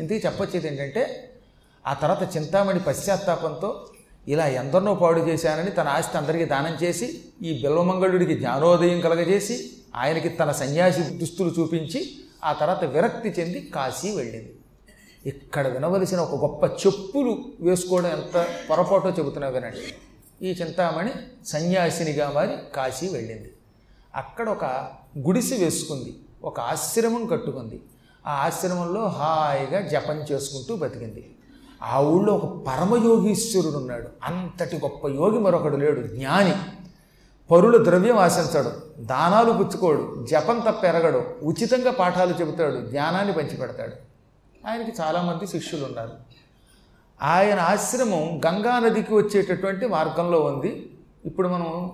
ఇంతకీ చెప్పొచ్చేది ఏంటంటే ఆ తర్వాత చింతామణి పశ్చాత్తాపంతో ఇలా ఎందరినో పాడు చేశానని తన ఆస్తి అందరికీ దానం చేసి ఈ బిల్వమంగళుడికి జ్ఞానోదయం కలగజేసి ఆయనకి తన సన్యాసి దుస్తులు చూపించి ఆ తర్వాత విరక్తి చెంది కాశీ వెళ్ళింది. ఇక్కడ వినవలసిన ఒక గొప్ప చెప్పులు వేసుకోవడం ఎంత పొరపాటో చెబుతున్నా వినండి. ఈ చింతామణి సన్యాసినిగా మారి కాశీ వెళ్ళింది. అక్కడ ఒక గుడిసె వేసుకుంది. ఒక ఆశ్రమం కట్టుకుంది. ఆ ఆశ్రమంలో హాయిగా జపం చేసుకుంటూ బతికింది. ఆ ఊళ్ళో ఒక పరమయోగీశ్వరుడు ఉన్నాడు. అంతటి గొప్ప యోగి మరొకడు లేడు జ్ఞాని. పరుల ద్రవ్యం ఆశించడు దానాలు పుచ్చుకోడు జపం తప్ప ఎరగడు ఉచితంగా పాఠాలు చెబుతాడు జ్ఞానాన్ని పంచిపెడతాడు. ఆయనకి చాలామంది శిష్యులు ఉన్నారు. ఆయన ఆశ్రమం గంగా నదికి వచ్చేటటువంటి మార్గంలో ఉంది. ఇప్పుడు మనం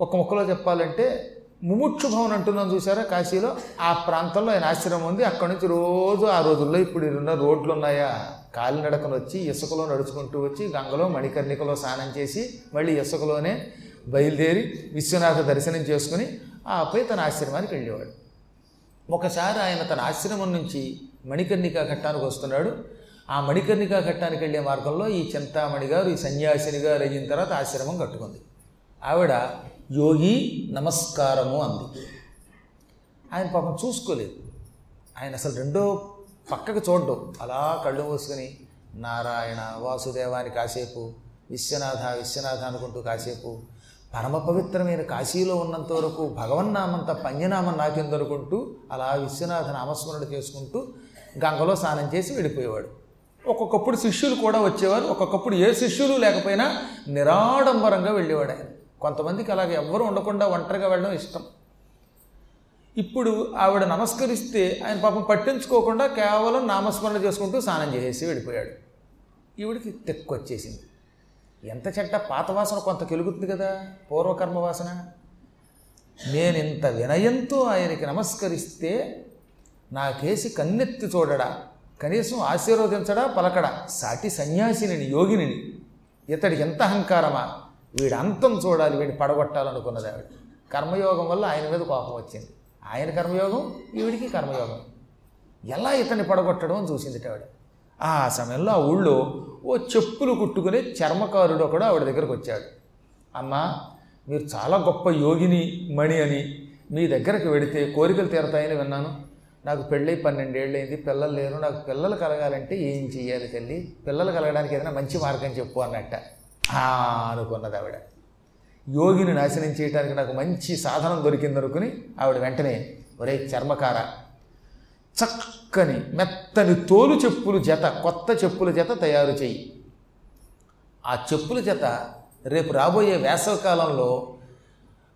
ఒక ముక్కలో చెప్పాలంటే ముముక్షు భవన్ అంటున్నాం చూసారా కాశీలో. ఆ ప్రాంతంలో ఆయన ఆశ్రమం ఉంది. అక్కడి నుంచి రోజు ఆ రోజుల్లో ఇప్పుడు ఉన్న రోడ్లు ఉన్నాయా? కాలినడకను వచ్చి ఇసుకలో నడుచుకుంటూ వచ్చి గంగలో మణికర్ణికలో స్నానం చేసి మళ్ళీ ఇసుకలోనే బయలుదేరి విశ్వనాథ దర్శనం చేసుకుని ఆపై తన ఆశ్రమానికి వెళ్ళేవాడు. ఒకసారి ఆయన తన ఆశ్రమం నుంచి మణికర్ణికా ఘట్టానికి వస్తున్నాడు. ఆ మణికర్ణికా ఘట్టానికి వెళ్ళే మార్గంలో ఈ చింతామణి గారు ఈ సన్యాసిని గారు అయిన తర్వాత ఆశ్రమం కట్టుకుంది. ఆవిడ యోగి నమస్కారము అంది. ఆయన పాపం చూసుకోలేదు. ఆయన అసలు రెండో పక్కకు చూడడం. అలా కళ్ళు మూసుకొని నారాయణ వాసుదేవాని కాసేపు విశ్వనాథ విశ్వనాథ అనుకుంటూ కాసేపు పరమ పవిత్రమైన కాశీలో ఉన్నంత వరకు భగవన్నామం తప్ప అన్యనామం నాకెందనుకుంటూ అలా విశ్వనాథ నామస్మరణ చేసుకుంటూ గంగలో స్నానం చేసి వెళ్ళిపోయేవాడు. ఒక్కొక్కప్పుడు శిష్యులు కూడా వచ్చేవారు. ఒక్కొక్కప్పుడు ఏ శిష్యులు లేకపోయినా నిరాడంబరంగా వెళ్ళేవాడు ఆయన. కొంతమందికి అలాగే ఎవ్వరూ ఉండకుండా ఒంటరిగా వెళ్ళడం ఇష్టం. ఇప్పుడు ఆవిడ నమస్కరిస్తే ఆయన పాపం పట్టించుకోకుండా కేవలం నామస్మరణ చేసుకుంటూ స్నానం చేసేసి వెళ్ళిపోయాడు. ఈవిడికి తెక్కొచ్చేసింది ఎంత చెడ్డ పాత వాసన కొంత కెలుగుతుంది కదా పూర్వకర్మ వాసన. నేను ఇంత వినయంతో ఆయనకి నమస్కరిస్తే నాకేసి కన్నెత్తి చూడడా కనీసం ఆశీర్వదించడా పలకడా సాటి సన్యాసిని యోగిని ఇతడికి ఎంత అహంకారమా? వీడంతం అంతం చూడాలి వీడిని పడగొట్టాలనుకున్నది ఆవిడ. కర్మయోగం వల్ల ఆయన మీద కోపం వచ్చింది. ఆయన కర్మయోగం ఈవిడికి కర్మయోగం. ఎలా ఇతన్ని పడగొట్టడం అని చూసింది ఆవిడ. ఆ సమయంలో ఆ ఊళ్ళో ఓ చెప్పులు కుట్టుకునే చర్మకారుడు ఒకడు ఆవిడ దగ్గరకు వచ్చాడు. అమ్మా మీరు చాలా గొప్ప యోగిని మణి అని మీ దగ్గరకు వెడితే కోరికలు తీరతాయని విన్నాను. నాకు పెళ్ళై పన్నెండేళ్ళైంది పిల్లలు లేరు. నాకు పిల్లలు కలగాలంటే ఏం చెయ్యాలి తల్లి? పిల్లలు కలగడానికి ఏదైనా మంచి మార్గం చెప్పు అన్నట్ట. అనుకున్నది ఆవిడ. యోగిని నాశనం చేయడానికి నాకు మంచి సాధనం దొరికిందనుకుని ఆవిడ వెంటనే ఒరే చర్మకార. చక్కని మెత్తని తోలు చెప్పులు జత కొత్త చెప్పుల జత తయారు చేయి ఆ చెప్పుల జత రేపు రాబోయే వేసవకాలంలో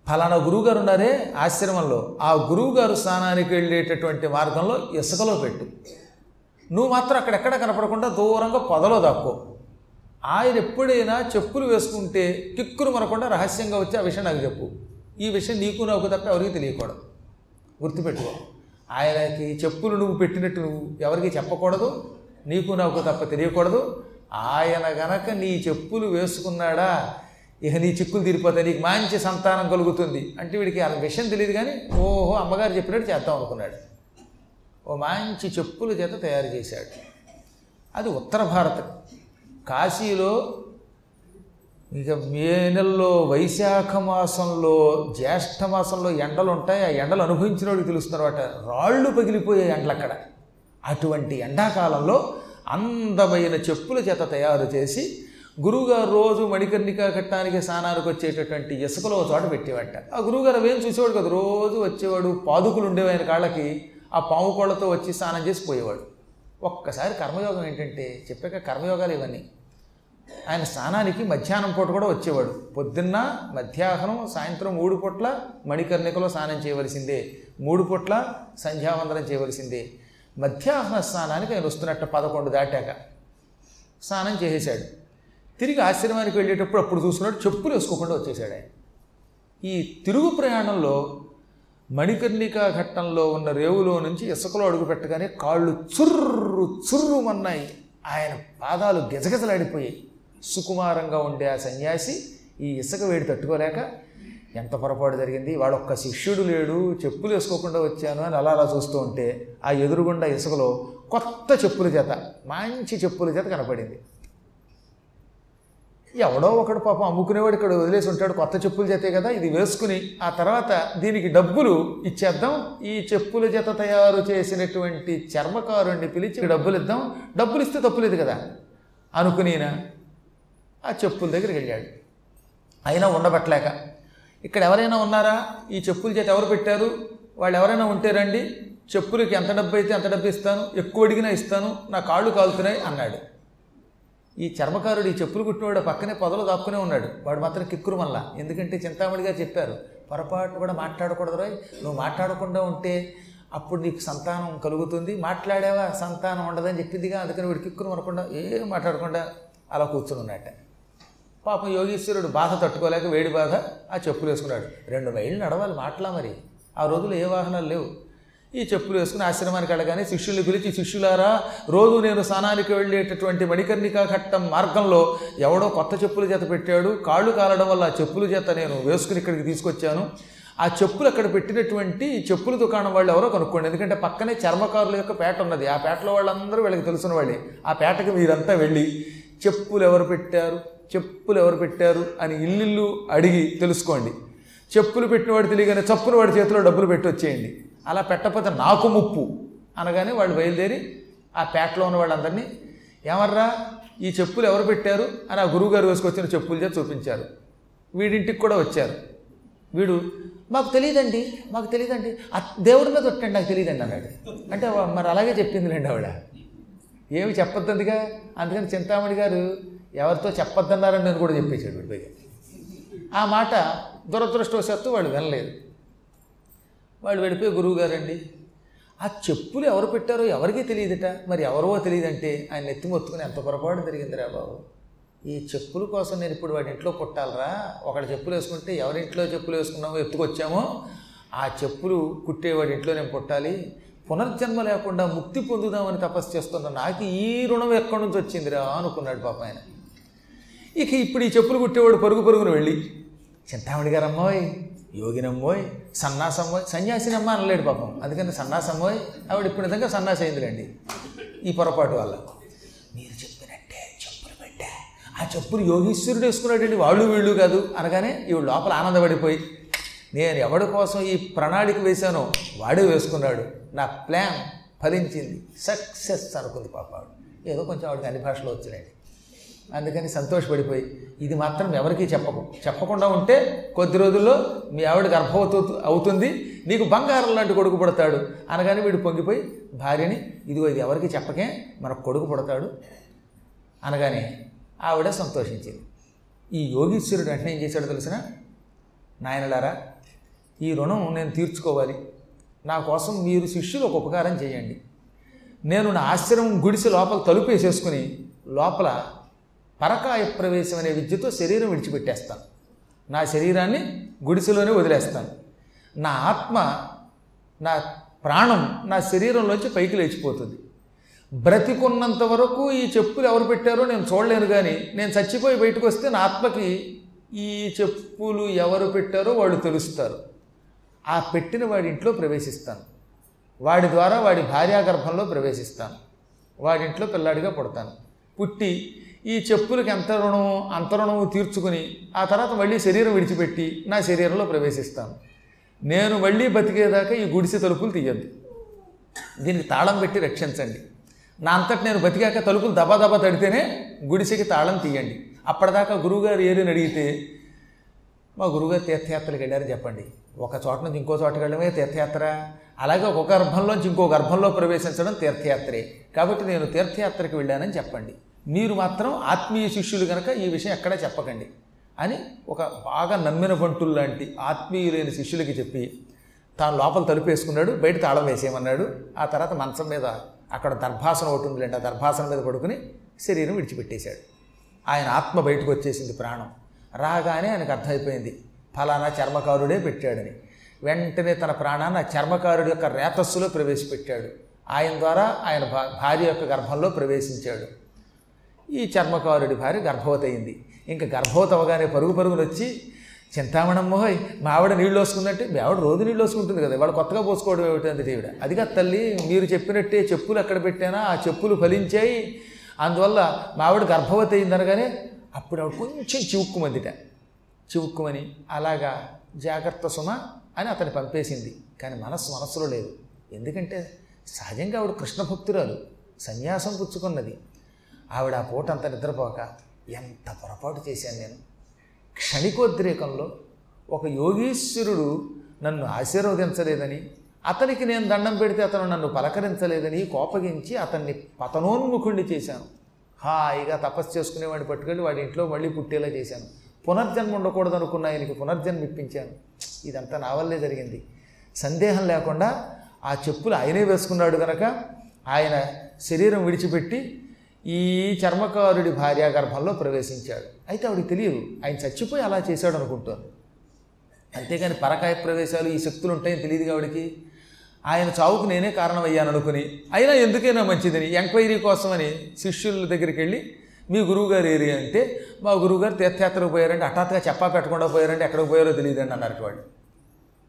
ఫలానా గురువుగారు ఉన్నారే ఆశ్రమంలో. ఆ గురువుగారు స్నానానికి వెళ్ళేటటువంటి మార్గంలో ఇసుకలో పెట్టు. నువ్వు మాత్రం అక్కడెక్కడ కనపడకుండా దూరంగా పొదలో దాక్కో. ఆయన ఎప్పుడైనా చెప్పులు వేసుకుంటే కిక్కులు మనకుండా రహస్యంగా వచ్చి ఆ విషయం నాకు చెప్పు. ఈ విషయం నీకు నాకు తప్ప ఎవరికి తెలియకూడదు. గుర్తుపెట్టుకో. ఆయనకి చెప్పులు నువ్వు పెట్టినట్టు నువ్వు ఎవరికి చెప్పకూడదు నీకు నాకు తప్ప తెలియకూడదు. ఆయన గనక నీ చెప్పులు వేసుకున్నాడా ఇక నీ చిక్కులు తీరిపోతాయి నీకు మంచి సంతానం కలుగుతుంది అంటే వీడికి ఆ విషయం తెలియదు కానీ ఓహో అమ్మగారు చెప్పినట్టు చేద్దాం అనుకున్నాడు. ఓ మంచి చెప్పుల చేత తయారు చేశాడు. అది ఉత్తర భారత. కాశీలో ఇక మే నెలలో వైశాఖ మాసంలో జ్యేష్ఠ మాసంలో ఎండలు ఉంటాయి ఆ ఎండలు అనుభవించిన వాడికి తెలుస్తున్నమాట రాళ్ళు పగిలిపోయే ఎండలు అక్కడ అటువంటి ఎండాకాలంలో అందమైన చెప్పుల చేత తయారు చేసి గురువుగారు రోజు మణికర్ణిక కట్టడానికి స్నానానికి వచ్చేటటువంటి ఇసుకలో చోట పెట్టేవాట. ఆ గురువుగారు అవేం చూసేవాడు కదా. రోజు వచ్చేవాడు పాదుకులు ఉండేవి ఆయన కాళ్ళకి. ఆ పాము కోళ్ళతో వచ్చి స్నానం చేసి పోయేవాడు. ఒక్కసారి కర్మయోగం ఏంటంటే చెప్పాక కర్మయోగాలు ఇవన్నీ. ఆయన స్నానానికి మధ్యాహ్నం పూట కూడా వచ్చేవాడు. పొద్దున్న మధ్యాహ్నం సాయంత్రం మూడు పూట్ల మణికర్ణికలో స్నానం చేయవలసిందే. మూడు పూట్ల సంధ్యావందనం చేయవలసిందే. మధ్యాహ్న స్నానానికి ఆయన వస్తున్నట్టు పదకొండు దాటాక స్నానం చేసేశాడు. తిరిగి ఆశ్రమానికి వెళ్ళేటప్పుడు అప్పుడు చూసుకున్నాడు చెప్పులు వేసుకోకుండా వచ్చేసాడు ఆయన. ఈ తిరుగు ప్రయాణంలో మణికర్ణికా ఘట్టంలో ఉన్న రేవులో నుంచి ఇసుకలో అడుగు పెట్టగానే కాళ్ళు చుర్రు చుర్రుమన్నాయి. ఆయన పాదాలు గిజగిజలాడిపోయాయి. సుకుమారంగా ఉండే ఆ సన్యాసి ఈ ఇసుక వేడి తట్టుకోలేక ఎంత పొరపాటు జరిగింది? వాడు ఒక్క శిష్యుడు లేడు చెప్పులు వేసుకోకుండా వచ్చాను అని అలా అలా చూస్తూ ఉంటే ఆ ఎదురుగుండా ఇసుకలో కొత్త చెప్పుల జత మంచి చెప్పుల జత కనపడింది. ఎవడో ఒకడు పాపం అమ్ముకునేవాడు ఇక్కడ వదిలేసి ఉంటాడు కొత్త చెప్పులు జతే కదా ఇది వేసుకుని ఆ తర్వాత దీనికి డబ్బులు ఇచ్చేద్దాం ఈ చెప్పుల జత తయారు చేసినటువంటి చర్మకారుణ్ణి పిలిచి డబ్బులు ఇద్దాం డబ్బులు ఇస్తే తప్పులేదు కదా అనుకునేనా ఆ చెప్పుల దగ్గరికి వెళ్ళాడు. అయినా ఉండబట్టలేక ఇక్కడ ఎవరైనా ఉన్నారా? ఈ చెప్పుల చేత ఎవరు పెట్టారు? వాళ్ళు ఎవరైనా ఉంటే రండి. చెప్పులకి ఎంత డబ్బు అయితే అంత డబ్బు ఇస్తాను. ఎక్కువ అడిగినా ఇస్తాను. నా కాళ్ళు కాలుతున్నాయి అన్నాడు. ఈ చర్మకారుడు ఈ చెప్పులు కుట్టినవాడు పక్కనే పొదలు దాక్కునే ఉన్నాడు. వాడు మాత్రం కిక్కురు మళ్ళా ఎందుకంటే చింతామణిగా చెప్పారు పొరపాటు కూడా మాట్లాడకూడదు రోయ్. నువ్వు మాట్లాడకుండా ఉంటే అప్పుడు నీకు సంతానం కలుగుతుంది. మాట్లాడావా? సంతానం ఉండదని చెప్పిందిగా. అందుకని వీడు కిక్కురు అనకుండా ఏం మాట్లాడకుండా అలా కూర్చుని ఉన్నట్ట పాపం యోగేశ్వరుడు బాధ తట్టుకోలేక వేడి బాధ ఆ చెప్పులు వేసుకున్నాడు. రెండు మైళ్ళు నడవాలి మాటలా మరి. ఆ రోజులు ఏ వాహనాలు లేవు. ఈ చెప్పులు వేసుకుని ఆశ్రమానికి వెళ్ళగానే శిష్యుల్ని పిలిచి శిష్యులారా రోజు నేను స్నానానికి వెళ్ళేటటువంటి మణికర్ణికా ఘట్టం మార్గంలో ఎవడో కొత్త చెప్పుల చేత పెట్టాడు. కాళ్ళు కాలడం వల్ల ఆ చెప్పుల చేత నేను వేసుకుని ఇక్కడికి తీసుకొచ్చాను. ఆ చెప్పులు అక్కడ పెట్టినటువంటి చెప్పుల దుకాణం వాళ్ళు ఎవరో కనుక్కోండి. ఎందుకంటే పక్కనే చర్మకారుల యొక్క పేట ఉన్నది. ఆ పేటలో వాళ్ళందరూ వీళ్ళకి తెలిసిన వాళ్ళే. ఆ పేటకి మీరంతా వెళ్ళి చెప్పులు ఎవరు పెట్టారు? చెప్పులు ఎవరు పెట్టారు అని ఇల్లు అడిగి తెలుసుకోండి. చెప్పులు పెట్టినవాడు తెలియగానే చప్పులు వాడి చేతిలో డబ్బులు పెట్టి వచ్చేయండి అలా పెట్టకపోతే నాకు ముప్పు అనగానే వాళ్ళు బయలుదేరి ఆ పేటలో ఉన్న వాళ్ళందరినీ ఏమర్రా ఈ చెప్పులు ఎవరు పెట్టారు? అని ఆ గురువుగారు వేసుకొచ్చిన చెప్పులు చేసి చూపించారు. వీడింటికి కూడా వచ్చారు. వీడు మాకు తెలియదండి మాకు తెలియదండి ఆ దేవుడి మీద కొట్టండి నాకు తెలియదండి అన్నాడు. అంటే మరి అలాగే చెప్పిందిలేండి ఆవిడ. ఏమి చెప్పొద్దందిగా? అందుకని చింతామణి గారు ఎవరితో చెప్పొద్దన్నారని నేను కూడా చెప్పేశాడు వీడి పైగా ఆ మాట దురదృష్టవశాత్తు వాళ్ళు వినలేదు. వాళ్ళు వెళ్ళిపోయి గురువు గారండి ఆ చెప్పులు ఎవరు పెట్టారో ఎవరికీ తెలియదుట. మరి ఎవరో తెలియదంటే ఆయన నెత్తి మొత్తుకుని ఎంత పొరపాటు జరిగిందిరా బాబు. ఈ చెప్పుల కోసం నేను ఇప్పుడు వాడి ఇంట్లో కుట్టాలరా? ఒకటి చెప్పులు వేసుకుంటే ఎవరింట్లో చెప్పులు వేసుకున్నామో ఎత్తుకొచ్చామో ఆ చెప్పులు కుట్టేవాడి ఇంట్లో నేను కుట్టాలి. పునర్జన్మ లేకుండా ముక్తి పొందుదామని తపస్సు చేస్తున్న నాకు ఈ రుణం ఎక్కడి నుంచి వచ్చిందిరా అనుకున్నాడు పాప ఆయన. ఇక ఇప్పుడు ఈ చెప్పులు కుట్టేవాడు పరుగు పరుగున వెళ్ళి చింతామణి గారమ్మోయ్ యోగినమ్మోయ్ సన్నాసమ్మోయ్ సన్యాసినమ్మ అనలేడు పాపం. అందుకని సన్నాసమ్మోయ్ ఆవిడ ఇప్పుడు నిజంగా సన్నాసి అయిందిలేండి ఈ పొరపాటు వల్ల. మీరు చెప్పినట్టే చెప్పులు పెట్టా. ఆ చెప్పులు యోగీశ్వరుడు వేసుకున్నాడండి వాళ్ళు వీళ్ళు కాదు అనగానే ఈవిడ లోపల ఆనందపడిపోయి నేను ఎవడి కోసం ఈ ప్రణాళిక వేశానో వాడే వేసుకున్నాడు. నా ప్లాన్ ఫలించింది. సక్సెస్ అనుకుంది పాప ఏదో కొంచెం ఆవిడకి అన్ని భాషలో వచ్చినాయండి అందుకని సంతోషపడిపోయి ఇది మాత్రం ఎవరికీ చెప్పకు. చెప్పకుండా ఉంటే కొద్ది రోజుల్లో మీ ఆవిడ గర్భవతి అవుతుంది నీకు బంగారం లాంటి కొడుకు పుడతాడు అనగానే వీడు పొంగిపోయి భార్యని ఇదిగో ఇది ఎవరికి చెప్పకే మనకు కొడుకు పుడతాడు అనగానే ఆవిడ సంతోషించింది. ఈ యోగీశ్వరుడు వెంటనే ఏం చేశాడో తెలిసిన? నాయనలారా ఈ రుణం నేను తీర్చుకోవాలి. నా కోసం మీరు శిష్యులు ఒక ఉపకారం చేయండి. నేను నా ఆశ్రమం గుడిసి లోపల తలుపు వేసేసుకుని లోపల పరకాయ ప్రవేశం అనే విద్యతో శరీరం విడిచిపెట్టేస్తాను నా శరీరాన్ని గుడిసెలోనే వదిలేస్తాను. నా ఆత్మ నా ప్రాణం నా శరీరంలోంచి పైకి లేచిపోతుంది. బ్రతికున్నంత వరకు ఈ చెప్పులు ఎవరు పెట్టారో నేను చూడలేను కానీ నేను చచ్చిపోయి బయటకు వస్తే నా ఆత్మకి ఈ చెప్పులు ఎవరు పెట్టారో వాళ్ళు తెలుస్తారు. ఆ పెట్టిన వాడి ఇంట్లో ప్రవేశిస్తాను. వాడి ద్వారా వాడి భార్యాగర్భంలో ప్రవేశిస్తాను. వాడింట్లో పిల్లాడిగా పుడతాను. పుట్టి ఈ చెప్పులకి ఎంత రుణం అంత రుణము తీర్చుకుని ఆ తర్వాత మళ్ళీ శరీరం విడిచిపెట్టి నా శరీరంలో ప్రవేశిస్తాను. నేను మళ్ళీ బతికేదాకా ఈ గుడిసె తలుపులు తీయద్దు. దీనికి తాళం పెట్టి రక్షించండి. నా అంతటి నేను బతికాక తలుపులు దబా దబా తడితేనే గుడిసెకి తాళం తీయండి. అప్పటిదాకా గురువుగారు ఏరిని అడిగితే మా గురువుగారు తీర్థయాత్రలకు వెళ్ళారని చెప్పండి. ఒక చోట నుంచి ఇంకో చోటకి వెళ్ళడమే తీర్థయాత్ర. అలాగే ఒక గర్భంలోంచి ఇంకో గర్భంలో ప్రవేశించడం తీర్థయాత్రే. కాబట్టి నేను తీర్థయాత్రకి వెళ్ళానని చెప్పండి. మీరు మాత్రం ఆత్మీయ శిష్యులు కనుక ఈ విషయం ఎక్కడా చెప్పకండి అని ఒక బాగా నమ్మిన బంటులు లాంటి ఆత్మీయులైన శిష్యులకి చెప్పి తాను లోపల తలుపేసుకున్నాడు బయట తాళం వేసేయమన్నాడు. ఆ తర్వాత మంచం మీద అక్కడ దర్భాసనం ఒకటి ఉందిలేండి ఆ దర్భాసనం మీద పడుకుని శరీరం విడిచిపెట్టేశాడు. ఆయన ఆత్మ బయటకు వచ్చేసింది ప్రాణం. రాగానే ఆయనకు అర్థమైపోయింది ఫలానా చర్మకారుడే పెట్టాడని. వెంటనే తన ప్రాణాన్ని ఆ చర్మకారుడి యొక్క రేతస్సులో ప్రవేశపెట్టాడు. ఆయన ద్వారా ఆయన భా భార్య యొక్క గర్భంలో ప్రవేశించాడు. ఈ చర్మకారుడి భార్య గర్భవతయింది. ఇంకా గర్భవతి అవగానే పరుగు పరుగులు వచ్చి చింతామణమ్మోయ్ మా ఆవిడ నీళ్ళు వస్తుందంటే మీ ఆవిడ రోజు నీళ్ళు వస్తుంటుంది కదా వాడు కొత్తగా పోసుకోవడం ఏమిటంటే ఈవిడ? అది కాదు తల్లి మీరు చెప్పినట్టే చెప్పులు ఎక్కడ పెట్టానా ఆ చెప్పులు ఫలించాయి. అందువల్ల మా ఆవిడ గర్భవతి అయిందనగానే అప్పుడు ఆవిడ కొంచెం చివుక్కుమందిట. చివుక్కుమని అలాగా జాగ్రత్త సుమ అని అతన్ని పంపేసింది. కానీ మనస్సు మనస్సులో లేదు. ఎందుకంటే సహజంగా ఆవిడ కృష్ణ భక్తురాలు సన్యాసం పుచ్చుకున్నది. ఆవిడ ఆ పూట అంత నిద్రపోక ఎంత పొరపాటు చేశాను నేను. క్షణికోద్రేకంలో ఒక యోగీశ్వరుడు నన్ను ఆశీర్వదించలేదని అతనికి నేను దండం పెడితే అతను నన్ను పలకరించలేదని కోపగించి అతన్ని పతనోన్ముఖుణ్ణి చేశాను. హాయిగా తపస్సు చేసుకునేవాడిని పట్టుకెళ్ళి వాడి ఇంట్లో మళ్ళీ పుట్టేలా చేశాను. పునర్జన్మ ఉండకూడదు అనుకున్న ఆయనకి పునర్జన్మ ఇప్పించాను. ఇదంతా నా వల్లే జరిగింది. సందేహం లేకుండా ఆ చెప్పులు ఆయనే వేసుకున్నాడు కనుక ఆయన శరీరం విడిచిపెట్టి ఈ చర్మకారుడి భార్యా గర్భంలో ప్రవేశించాడు. అయితే ఆవిడకి తెలియదు ఆయన చచ్చిపోయి అలా చేశాడు అనుకుంటాను అంతేగాని పరకాయ ప్రవేశాలు ఈ శక్తులు ఉంటాయని తెలియదు ఆవిడకి. ఆయన చావుకు నేనే కారణమయ్యాను అనుకుని అయినా ఎందుకైనా మంచిదని ఎంక్వైరీ కోసమని శిష్యుల దగ్గరికి వెళ్ళి మీ గురువుగారు ఏరి అంటే మా గురువుగారు తీర్థయాత్రకు పోయారంటే హఠాత్తుగా చెప్పా పెట్టకుండా పోయారంటే ఎక్కడికి పోయారో తెలియదండి అన్నారు వాళ్ళు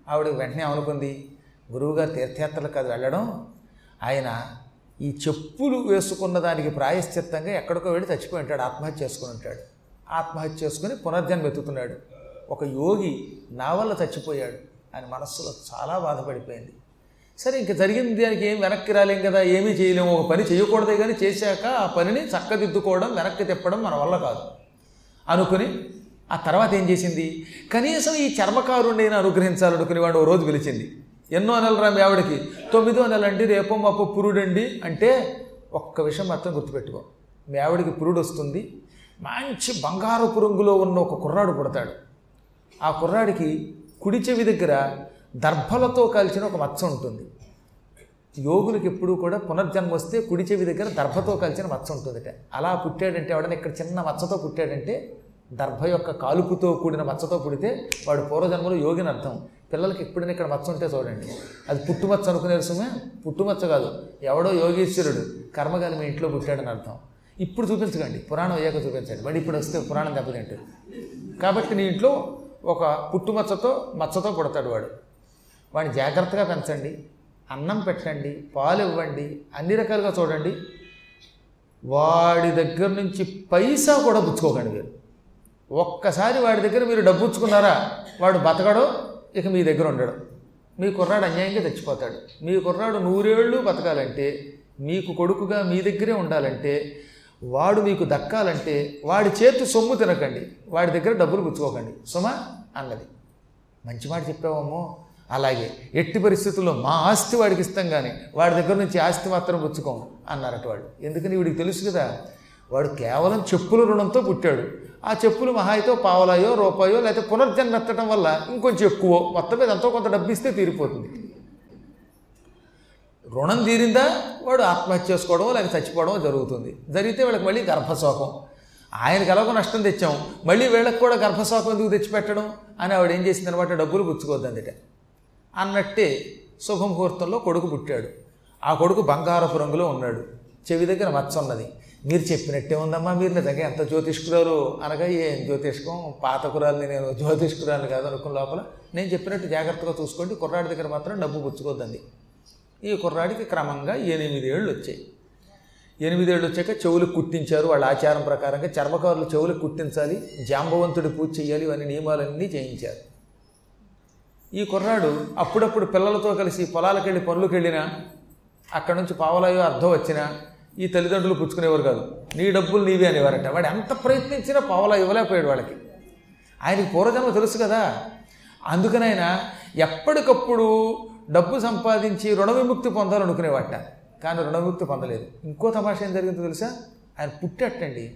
ఆవిడ వెంటనే అనుకుంది గురువుగారు తీర్థయాత్రలకు అది వెళ్ళడం ఆయన ఈ చెప్పులు వేసుకున్న దానికి ప్రాయశ్చిత్తంగా ఎక్కడికో వెళ్ళి చచ్చిపోయి ఉంటాడు ఆత్మహత్య చేసుకుని ఉంటాడు. ఆత్మహత్య చేసుకుని పునర్జన్మ ఎత్తుతున్నాడు. ఒక యోగి నా వల్ల చచ్చిపోయాడు ఆయన మనస్సులో చాలా బాధపడిపోయింది. సరే ఇంక జరిగింది దానికి ఏం వెనక్కి రాలేం కదా ఏమీ చేయలేము ఒక పని చేయకూడదే కానీ చేశాక ఆ పనిని చక్కదిద్దుకోవడం వెనక్కి తిప్పడం మన వల్ల కాదు. అనుకుని ఆ తర్వాత ఏం చేసింది? కనీసం ఈ చర్మకారుణ్ణి అనుగ్రహించాలనుకుని వాడు ఓ రోజు పిలిచింది. ఎన్నో నెలలు రా మీ ఆవిడకి. తొమ్మిదో నెల అండి రేపో మాపో పురుడండి అంటే ఒక్క విషయం మాత్రం గుర్తుపెట్టుకో. మీ ఆవిడకి పురుడు వస్తుంది మంచి బంగారపు రంగులో ఉన్న ఒక కుర్రాడు పుడతాడు. ఆ కుర్రాడికి కుడి చెవి దగ్గర దర్భలతో కాల్చిన ఒక మచ్చ ఉంటుంది. యోగులకు ఎప్పుడూ కూడా పునర్జన్మ వస్తే కుడి చెవి దగ్గర దర్భతో కలిసిన మచ్చ ఉంటుందిట. అలా పుట్టాడంటే ఎవడన్నా ఇక్కడ చిన్న మచ్చతో పుట్టాడంటే దర్భ యొక్క కాలుపుతో కూడిన మచ్చతో పుడితే వాడు పూర్వజన్మలో యోగిని అర్థం. పిల్లలకి ఎప్పుడైనా ఇక్కడ మచ్చ ఉంటే చూడండి. అది పుట్టుమచ్చ అనుకునే సుమే పుట్టుమచ్చ కాదు. ఎవడో యోగేశ్వరుడు కర్మగాలి మీ ఇంట్లో పుట్టాడని అర్థం. ఇప్పుడు చూపించకండి. పురాణం అయ్యాక చూపించండి. మళ్ళీ ఇప్పుడు వస్తే పురాణం దెబ్బతింటాడు కాబట్టి నీ ఇంట్లో ఒక పుట్టుమచ్చతో మచ్చతో పుడతాడు వాడు. వాడిని జాగ్రత్తగా పెంచండి. అన్నం పెట్టండి పాలు ఇవ్వండి అన్ని రకాలుగా చూడండి. వాడి దగ్గర నుంచి పైసా కూడా పుచ్చుకోకండి మీరు. ఒక్కసారి వాడి దగ్గర మీరు డబ్బు పుచ్చుకున్నారా వాడు బతకడో ఇక మీ దగ్గర ఉండడు. మీ కుర్రాడు అన్యాయంగా చచ్చిపోతాడు. మీ కుర్రాడు నూరేళ్ళు బతకాలంటే మీకు కొడుకుగా మీ దగ్గరే ఉండాలంటే వాడు మీకు దక్కాలంటే వాడి చేతి సొమ్ము తినకండి. వాడి దగ్గర డబ్బులు పుచ్చుకోకండి సుమా అన్నది. మంచి మాట చెప్పావమ్మో అలాగే ఎట్టి పరిస్థితుల్లో మా ఆస్తి వాడికి ఇస్తాం కానీ వాడి దగ్గర నుంచి ఆస్తి మాత్రం పుచ్చుకోము అన్నారట వాడు. ఎందుకని వీడికి తెలుసు కదా? వాడు కేవలం చెప్పుల రుణంతో పుట్టాడు. ఆ చెప్పులు మహాయితో పావలాయో రూపాయో లేకపోతే పునర్జన్మ ఎత్తడం వల్ల ఇంకొంచెం ఎక్కువ మొత్తం మీద ఎంతో కొంత డబ్బు ఇస్తే తీరిపోతుంది. రుణం తీరిందా? వాడు ఆత్మహత్య చేసుకోవడం లేక చచ్చిపోవడం జరుగుతుంది. జరిగితే వీళ్ళకి మళ్ళీ గర్భశోకం. ఆయనకి ఎలాగో నష్టం తెచ్చాం. మళ్ళీ వీళ్ళకి కూడా గర్భశోకం ఎందుకు తెచ్చిపెట్టడం? అని ఆవిడ ఏం చేసింది అనమాట డబ్బులు పుచ్చుకోద్దందిట అన్నట్టే శుభముహూర్తంలో కొడుకు పుట్టాడు. ఆ కొడుకు బంగారపు రంగులో ఉన్నాడు. చెవి దగ్గర మచ్చ ఉన్నది. మీరు చెప్పినట్టే ఉందమ్మా మీరు నిజంగా ఎంత జ్యోతిష్కురాలు అనగా ఏం జ్యోతిష్కం? పాత కురాలని నేను జ్యోతిష్కురాలు కాదు అనుకున్న లోపల నేను చెప్పినట్టు జాగ్రత్తగా చూసుకోండి కుర్రాడి దగ్గర మాత్రం డబ్బు పుచ్చుకోద్దండి. ఈ కుర్రాడికి క్రమంగా ఎనిమిదేళ్ళు వచ్చాయి. ఎనిమిదేళ్ళు వచ్చాక చెవులు కుట్టించారు వాళ్ళ ఆచారం ప్రకారంగా చర్మకారులు చెవులు కుట్టించాలి జాంబవంతుడి పూజ చేయాలి ఇవన్నీ నియమాలన్నీ చేయించారు. ఈ కుర్రాడు అప్పుడప్పుడు పిల్లలతో కలిసి పొలాలకు వెళ్ళి పనులకు వెళ్ళినా నుంచి పావలాయో అర్థం వచ్చినా ఈ తల్లిదండ్రులు పుచ్చుకునేవారు కాదు. నీ డబ్బులు నీవే అనేవారట. వాడు ఎంత ప్రయత్నించినా పావలా ఇవ్వలేకపోయాడు వాళ్ళకి ఆయనకి పూర్వజన్మ తెలుసు కదా. అందుకని ఆయన ఎప్పటికప్పుడు డబ్బు సంపాదించి రుణ విముక్తి పొందాలనుకునేవాట కానీ రుణ విముక్తి పొందలేదు. ఇంకో తమాషా ఏం జరిగిందో తెలుసా? ఆయన పుట్టట్టండి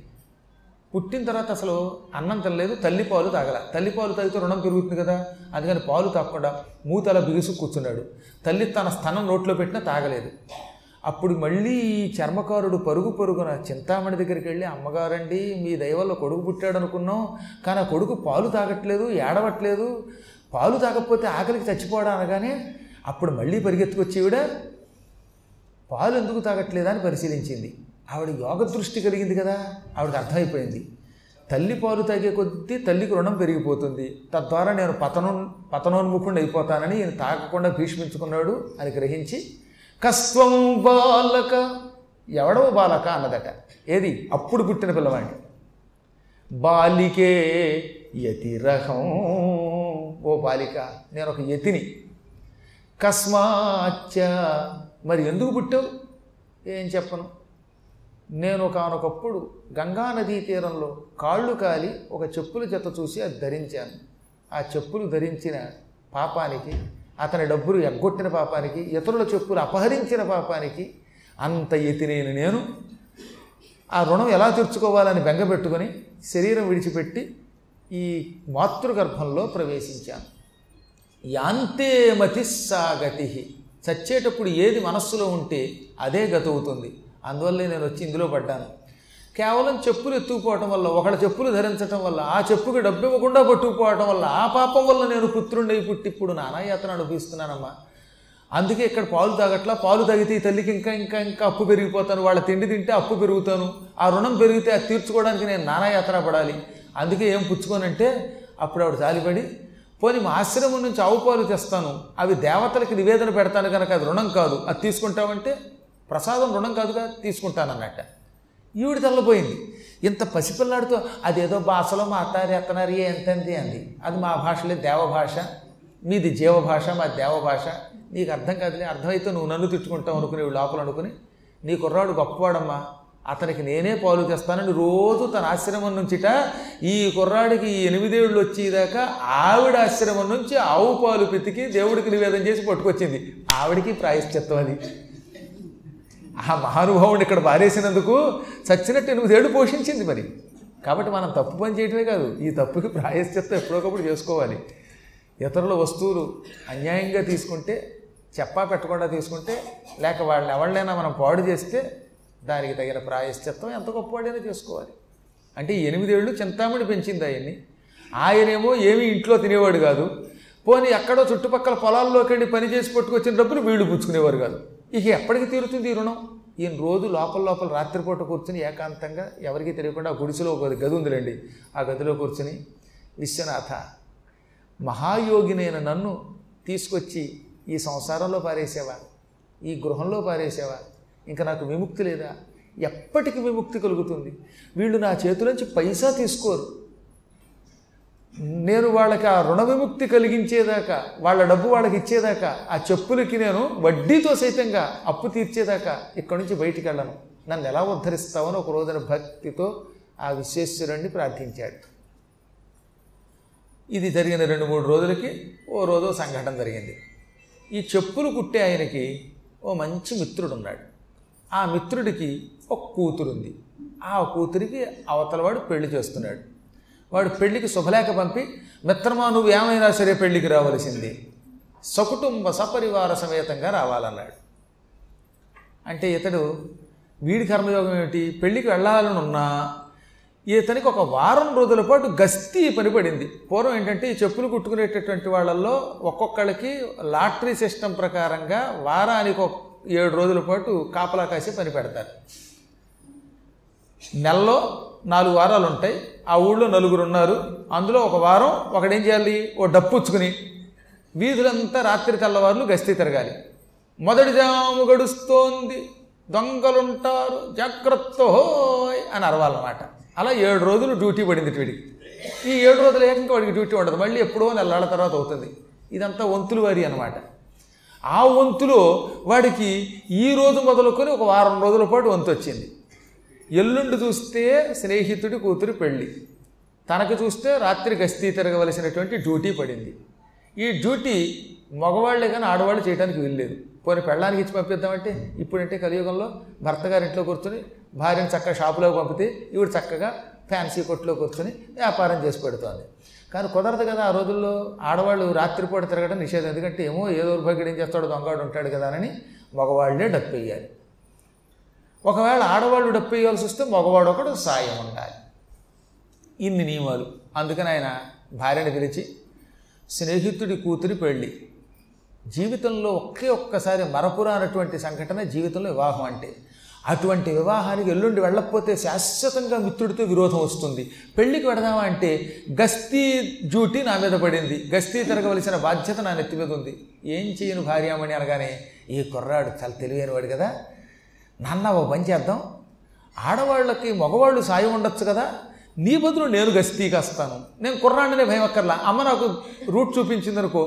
పుట్టిన తర్వాత అసలు అన్నం తినలేదు తల్లి పాలు తాగల. తల్లి పాలు తాగితే రుణం పెరుగుతుంది కదా. అందుకని పాలు తాగకుండా మూతల బిగుసు కూర్చున్నాడు. తల్లి తన స్థనం నోట్లో పెట్టినా తాగలేదు. అప్పుడు మళ్ళీ ఈ చర్మకారుడు పరుగు పరుగున చింతామణి దగ్గరికి వెళ్ళి అమ్మగారండి మీ దయవల్ల కొడుకు పుట్టాడు అనుకున్నాం కానీ ఆ కొడుకు పాలు తాగట్లేదు ఏడవట్లేదు. పాలు తాగకపోతే ఆకలికి చచ్చిపోవడం అనగానే అప్పుడు మళ్ళీ పరిగెత్తుకొచ్చేవిడ పాలు ఎందుకు తాగట్లేదా? అని పరిశీలించింది. ఆవిడ యోగ దృష్టి కలిగింది కదా ఆవిడకి అర్థమైపోయింది. తల్లి పాలు తాగే కొద్దీ తల్లికి రుణం పెరిగిపోతుంది. తద్వారా నేను పతనం పతనోన్ముఖుండి అయిపోతానని ఈయన తాగకుండా భీష్మించుకున్నాడు అని గ్రహించి కస్వం బాలక. ఎవడో బాలక అన్నదట. ఏది? అప్పుడు పుట్టిన పిల్లవాడిని. బాలికే యతిరహం. ఓ బాలిక నేను ఒక యతిని. కస్మాచ్చ. మరి ఎందుకు పుట్టావు? ఏం చెప్పను. నేను కానొకప్పుడు గంగా నదీ తీరంలో కాళ్ళు కాలి ఒక చెప్పుల జత చూసి అది ధరించాను. ఆ చెప్పులు ధరించిన పాపానికి అతని డబ్బులు ఎగ్గొట్టిన పాపానికి ఇతరుల చెప్పులు అపహరించిన పాపానికి అంత ఎతినేను నేను. ఆ రుణం ఎలా తీర్చుకోవాలని బెంగపెట్టుకొని శరీరం విడిచిపెట్టి ఈ మాతృగర్భంలో ప్రవేశించాను. యాంతే సాగతి చచ్చేటప్పుడు ఏది మనస్సులో ఉంటే అదే గతవుతుంది. అందువల్లే నేను వచ్చి ఇందులో పడ్డాను. కేవలం చెప్పులు ఎత్తుకుపోవటం వల్ల ఒకళ్ళ చెప్పులు ధరించటం వల్ల ఆ చెప్పుకి డబ్బు ఇవ్వకుండా పట్టుకుపోవటం వల్ల ఆ పాపం వల్ల నేను పుత్రుండై పుట్టి ఇప్పుడు నానాయాతను అనుభవిస్తున్నానమ్మా. అందుకే ఇక్కడ పాలు తాగట్లా పాలు తాగితే ఈ తల్లికి ఇంకా ఇంకా ఇంకా అప్పు పెరిగిపోతాను వాళ్ళ తిండి తింటే అప్పు పెరుగుతాను ఆ రుణం పెరిగితే అది తీర్చుకోవడానికి నేను నానాయాత్ర పడాలి. అందుకే ఏం పుచ్చుకోనంటే అప్పుడు ఆవిడ జాలిపడి పోనీ మా ఆశ్రమం నుంచి ఆవు పాలు తెస్తాను అవి దేవతలకి నివేదన పెడతాను కనుక అది రుణం కాదు అది తీసుకుంటామంటే ప్రసాదం రుణం కాదుగా తీసుకుంటానన్నట్ట. ఈవిడ తెల్లబోయింది ఇంత పసిపిల్లాడితో అదేదో భాషలో మాట్లాడేస్తున్నారు ఎంతంది అంది. అది మా భాషలే దేవభాష. మీది జీవభాష మా దేవభాష. నీకు అర్థం కాదులే అర్థమైతే నువ్వు నన్ను తిట్టుకుంటావు అనుకుని లోపల అనుకుని నీ కుర్రాడు గొప్పవాడమ్మా. అతనికి నేనే పాలు తెస్తానని రోజు తన ఆశ్రమం నుంచిట ఈ కుర్రాడికి ఈ ఎనిమిదేళ్ళు వచ్చేదాకా ఆవిడ ఆశ్రమం నుంచి ఆవు పాలు పితికి దేవుడికి నివేదన చేసి పట్టుకొచ్చింది. ఆవిడికి ప్రాయశ్చిత్తం అది. ఆ మహానుభావుడు ఇక్కడ పారేసినందుకు చచ్చినట్టు ఎనిమిదేళ్ళు పోషించింది మరి. కాబట్టి మనం తప్పు పని చేయటమే కాదు ఈ తప్పుకి ప్రాయశ్చిత్తం ఎప్పుడొకప్పుడు చేసుకోవాలి. ఇతరుల వస్తువులు అన్యాయంగా తీసుకుంటే చెప్పా పెట్టకుండా తీసుకుంటే లేక వాళ్ళని ఎవరినైనా మనం పాడు చేస్తే దానికి తగిన ప్రాయశ్చిత్తం ఎంత గొప్పవాడైనా చేసుకోవాలి. అంటే ఎనిమిదేళ్ళు చింతామణి పెంచింది ఆయన్ని. ఆయనేమో ఏమీ ఇంట్లో తినేవాడు కాదు. పోనీ ఎక్కడో చుట్టుపక్కల పొలాల్లోకి వెళ్ళి పని చేసి పట్టుకొచ్చిన డబ్బులు వీళ్ళు పుచ్చుకునేవారు కాదు. ఇక ఎప్పటికి తీరుతుంది ఈ రుణం? ఈయన రోజు లోపల లోపల రాత్రిపూట కూర్చుని ఏకాంతంగా ఎవరికీ తెలియకుండా గుడిసెలో ఒక గది ఉందిలేండి. ఆ గదిలో కూర్చుని విశ్వనాథ మహాయోగినైన నన్ను తీసుకొచ్చి ఈ సంసారంలో పారేసేవా? ఈ గృహంలో పారేసేవా? ఇంకా నాకు విముక్తి లేదా? ఎప్పటికి విముక్తి కలుగుతుంది? వీళ్ళు నా చేతిలోంచి పైసా తీసుకోరు. నేను వాళ్ళకి ఆ రుణ విముక్తి కలిగించేదాకా వాళ్ళ డబ్బు వాళ్ళకి ఇచ్చేదాకా ఆ చెప్పులకి నేను వడ్డీతో సైతంగా అప్పు తీర్చేదాకా ఇక్కడి నుంచి బయటికి వెళ్ళను. నన్ను ఎలా ఉద్ధరిస్తావని ఒక రోజున భక్తితో ఆ విశ్వేశ్వరుణ్ణి ప్రార్థించాడు. ఇది జరిగిన రెండు మూడు రోజులకి ఓ రోజు సంఘటన జరిగింది. ఈ చెప్పులు కుట్టే ఆయనకి ఓ మంచి మిత్రుడు ఉన్నాడు. ఆ మిత్రుడికి ఒక కూతురుంది. ఆ కూతురికి అవతలవాడు పెళ్ళి చేస్తున్నాడు. వాడు పెళ్ళికి శుభలేఖ పంపి మిత్రమా నువ్వు ఏమైనా సరే పెళ్ళికి రావలసింది. సకుటుంబ సపరివార సమేతంగా రావాలన్నాడు. అంటే ఇతడు వీడి కర్మయోగం ఏమిటి? పెళ్ళికి వెళ్ళాలని ఉన్నా ఇతనికి ఒక వారం రోజుల పాటు గస్తీ పని పడింది. పూర్వం ఏంటంటే ఈ చెప్పులు కుట్టుకునేటటువంటి వాళ్ళల్లో ఒక్కొక్కళ్ళకి లాటరీ సిస్టమ్ ప్రకారంగా వారానికి ఒక ఏడు రోజుల పాటు కాపలా కాసి పని పెడతారు. నెలలో నాలుగు వారాలు ఉంటాయి ఆ ఊళ్ళో నలుగురు ఉన్నారు. అందులో ఒక వారం ఒకడేం చేయాలి? ఓ డప్పుచ్చుకుని వీధులంతా రాత్రి తెల్లవారులు గస్తీ తిరగాలి. మొదటి జాము గడుస్తోంది. దొంగలుంటారు. జాగ్రత్త హోయ్ అని అరవాలన్నమాట. అలా ఏడు రోజులు డ్యూటీ పడింది వీడికి. ఈ ఏడు రోజులు ఏకంగా వాడికి డ్యూటీ ఉండదు. మళ్ళీ ఎప్పుడో నెలల తర్వాత అవుతుంది. ఇదంతా వంతులు వారి అనమాట ఆ వంతులో వాడికి ఈ రోజు మొదలుకొని ఒక వారం రోజుల పాటు వంతు వచ్చింది ఎల్లుండి చూస్తే స్నేహితుడి కూతురు పెళ్ళి. తనకు చూస్తే రాత్రి గస్తీ తిరగవలసినటువంటి డ్యూటీ పడింది. ఈ డ్యూటీ మగవాళ్ళే కానీ ఆడవాళ్ళు చేయడానికి వీల్లేదు. పోనీ పెళ్ళానికి ఇచ్చి పంపిద్దామంటే? ఇప్పుడంటే కలియుగంలో భర్త గారి ఇంట్లో కూర్చొని భార్యను చక్కగా షాపులోకి పంపితే ఇవిడు చక్కగా ఫ్యాన్సీ కొట్టులో కూర్చొని వ్యాపారం చేసి పెడుతోంది. కానీ కుదరదు కదా ఆ రోజుల్లో ఆడవాళ్ళు రాత్రిపూట తిరగడం నిషేధం. ఎందుకంటే ఏమో ఏ దౌర్భాగ్యం ఏం చేస్తాడు దొంగవాడు ఉంటాడు కదా అని మగవాళ్ళే డప్పు వేయాలి. ఒకవేళ ఆడవాళ్ళు డప్పు వేయాల్సి వస్తే మగవాడు ఒకడు సాయం ఉండాలి. ఇన్ని నియమాలు. అందుకని ఆయన భార్యను పిలిచి స్నేహితుడి కూతురి పెళ్ళి. జీవితంలో ఒకే ఒక్కసారి మరపురానటువంటి సంఘటన జీవితంలో వివాహం అంటే అటువంటి వివాహానికి ఎల్లుండి వెళ్ళకపోతే శాశ్వతంగా మిత్రుడితో విరోధం వస్తుంది. పెళ్ళికి వెడదామా అంటే గస్తీ డ్యూటీ నా మీద పడింది. గస్తీ తిరగవలసిన బాధ్యత నా నెత్తి మీద ఉంది. ఏం చేయను భార్యామణి అనగానే ఈ కుర్రాడు చాలా తెలివైనవాడు కదా. నాన్న ఓ పని చేద్దాం. ఆడవాళ్ళకి మగవాళ్ళు సాయం ఉండొచ్చు కదా. నీ బదులు నేను గస్తీకి వస్తాను నేను కుర్రాడినే భయం అక్కర్లా అమ్మ నాకు రూట్ చూపించిందనుకో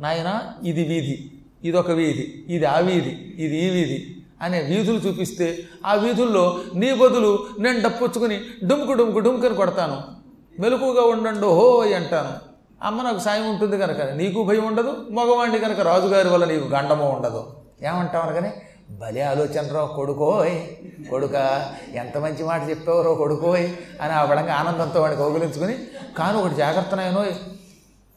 నాయన ఇది వీధి ఇది ఒక వీధి ఇది ఆ వీధి ఇది ఈ వీధి అనే వీధులు చూపిస్తే ఆ వీధుల్లో నీ బదులు నేను డప్పుచ్చుకుని డుమ్కు డుమ్కు డుమ్కని కొడతాను. మెలకుగా ఉండండి హోయ్ అంటాను. అమ్మ నాకు సాయం ఉంటుంది కనుక నీకు భయం ఉండదు మగవాణ్ణి కనుక రాజుగారి వల్ల నీకు గండమో ఉండదు. ఏమంటావు అనగానే భలే ఆలోచనరో కొడుకోయ్. కొడుక ఎంత మంచి మాట చెప్పావురో కొడుకోయ్ అని ఆ బలంగా ఆనందంతో వాడిని కౌగులించుకుని కాను ఒకటి జాగ్రత్తనైనోయ్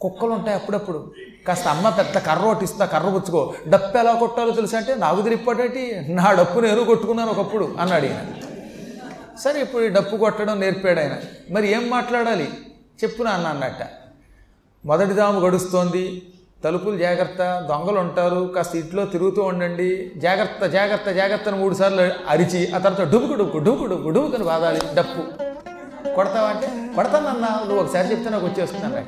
కుక్కలు ఉంటాయి అప్పుడప్పుడు. కాస్త అమ్మ పెద్ద కర్ర ఒకటి ఇస్తా కర్ర పుచ్చుకో డప్పు ఎలా కొట్టాలో తెలుసా అంటే నాకు తిరిగిపోటేటి నా డప్పు నేను కొట్టుకున్నాను ఒకప్పుడు అన్నాడు ఈయన. సరే ఇప్పుడు ఈ డప్పు కొట్టడం నేర్పాడు ఆయన. మరి ఏం మాట్లాడాలి? చెప్పు నాన్న అన్నట్ట. మొదటిదాము గడుస్తోంది. తలుపులు జాగ్రత్త దొంగలు ఉంటారు కాస్త ఇంట్లో తిరుగుతూ ఉండండి. జాగ్రత్త జాగ్రత్త జాగ్రత్త అని అరిచి ఆ తర్వాత డుబుకు డుబుకు డుబుకు డుబుకు డుబుకని బాధాలి డప్పు. కొడతావంటే కొడతానన్నా నువ్వు ఒకసారి చెప్తే నాకు వచ్చేస్తున్నాను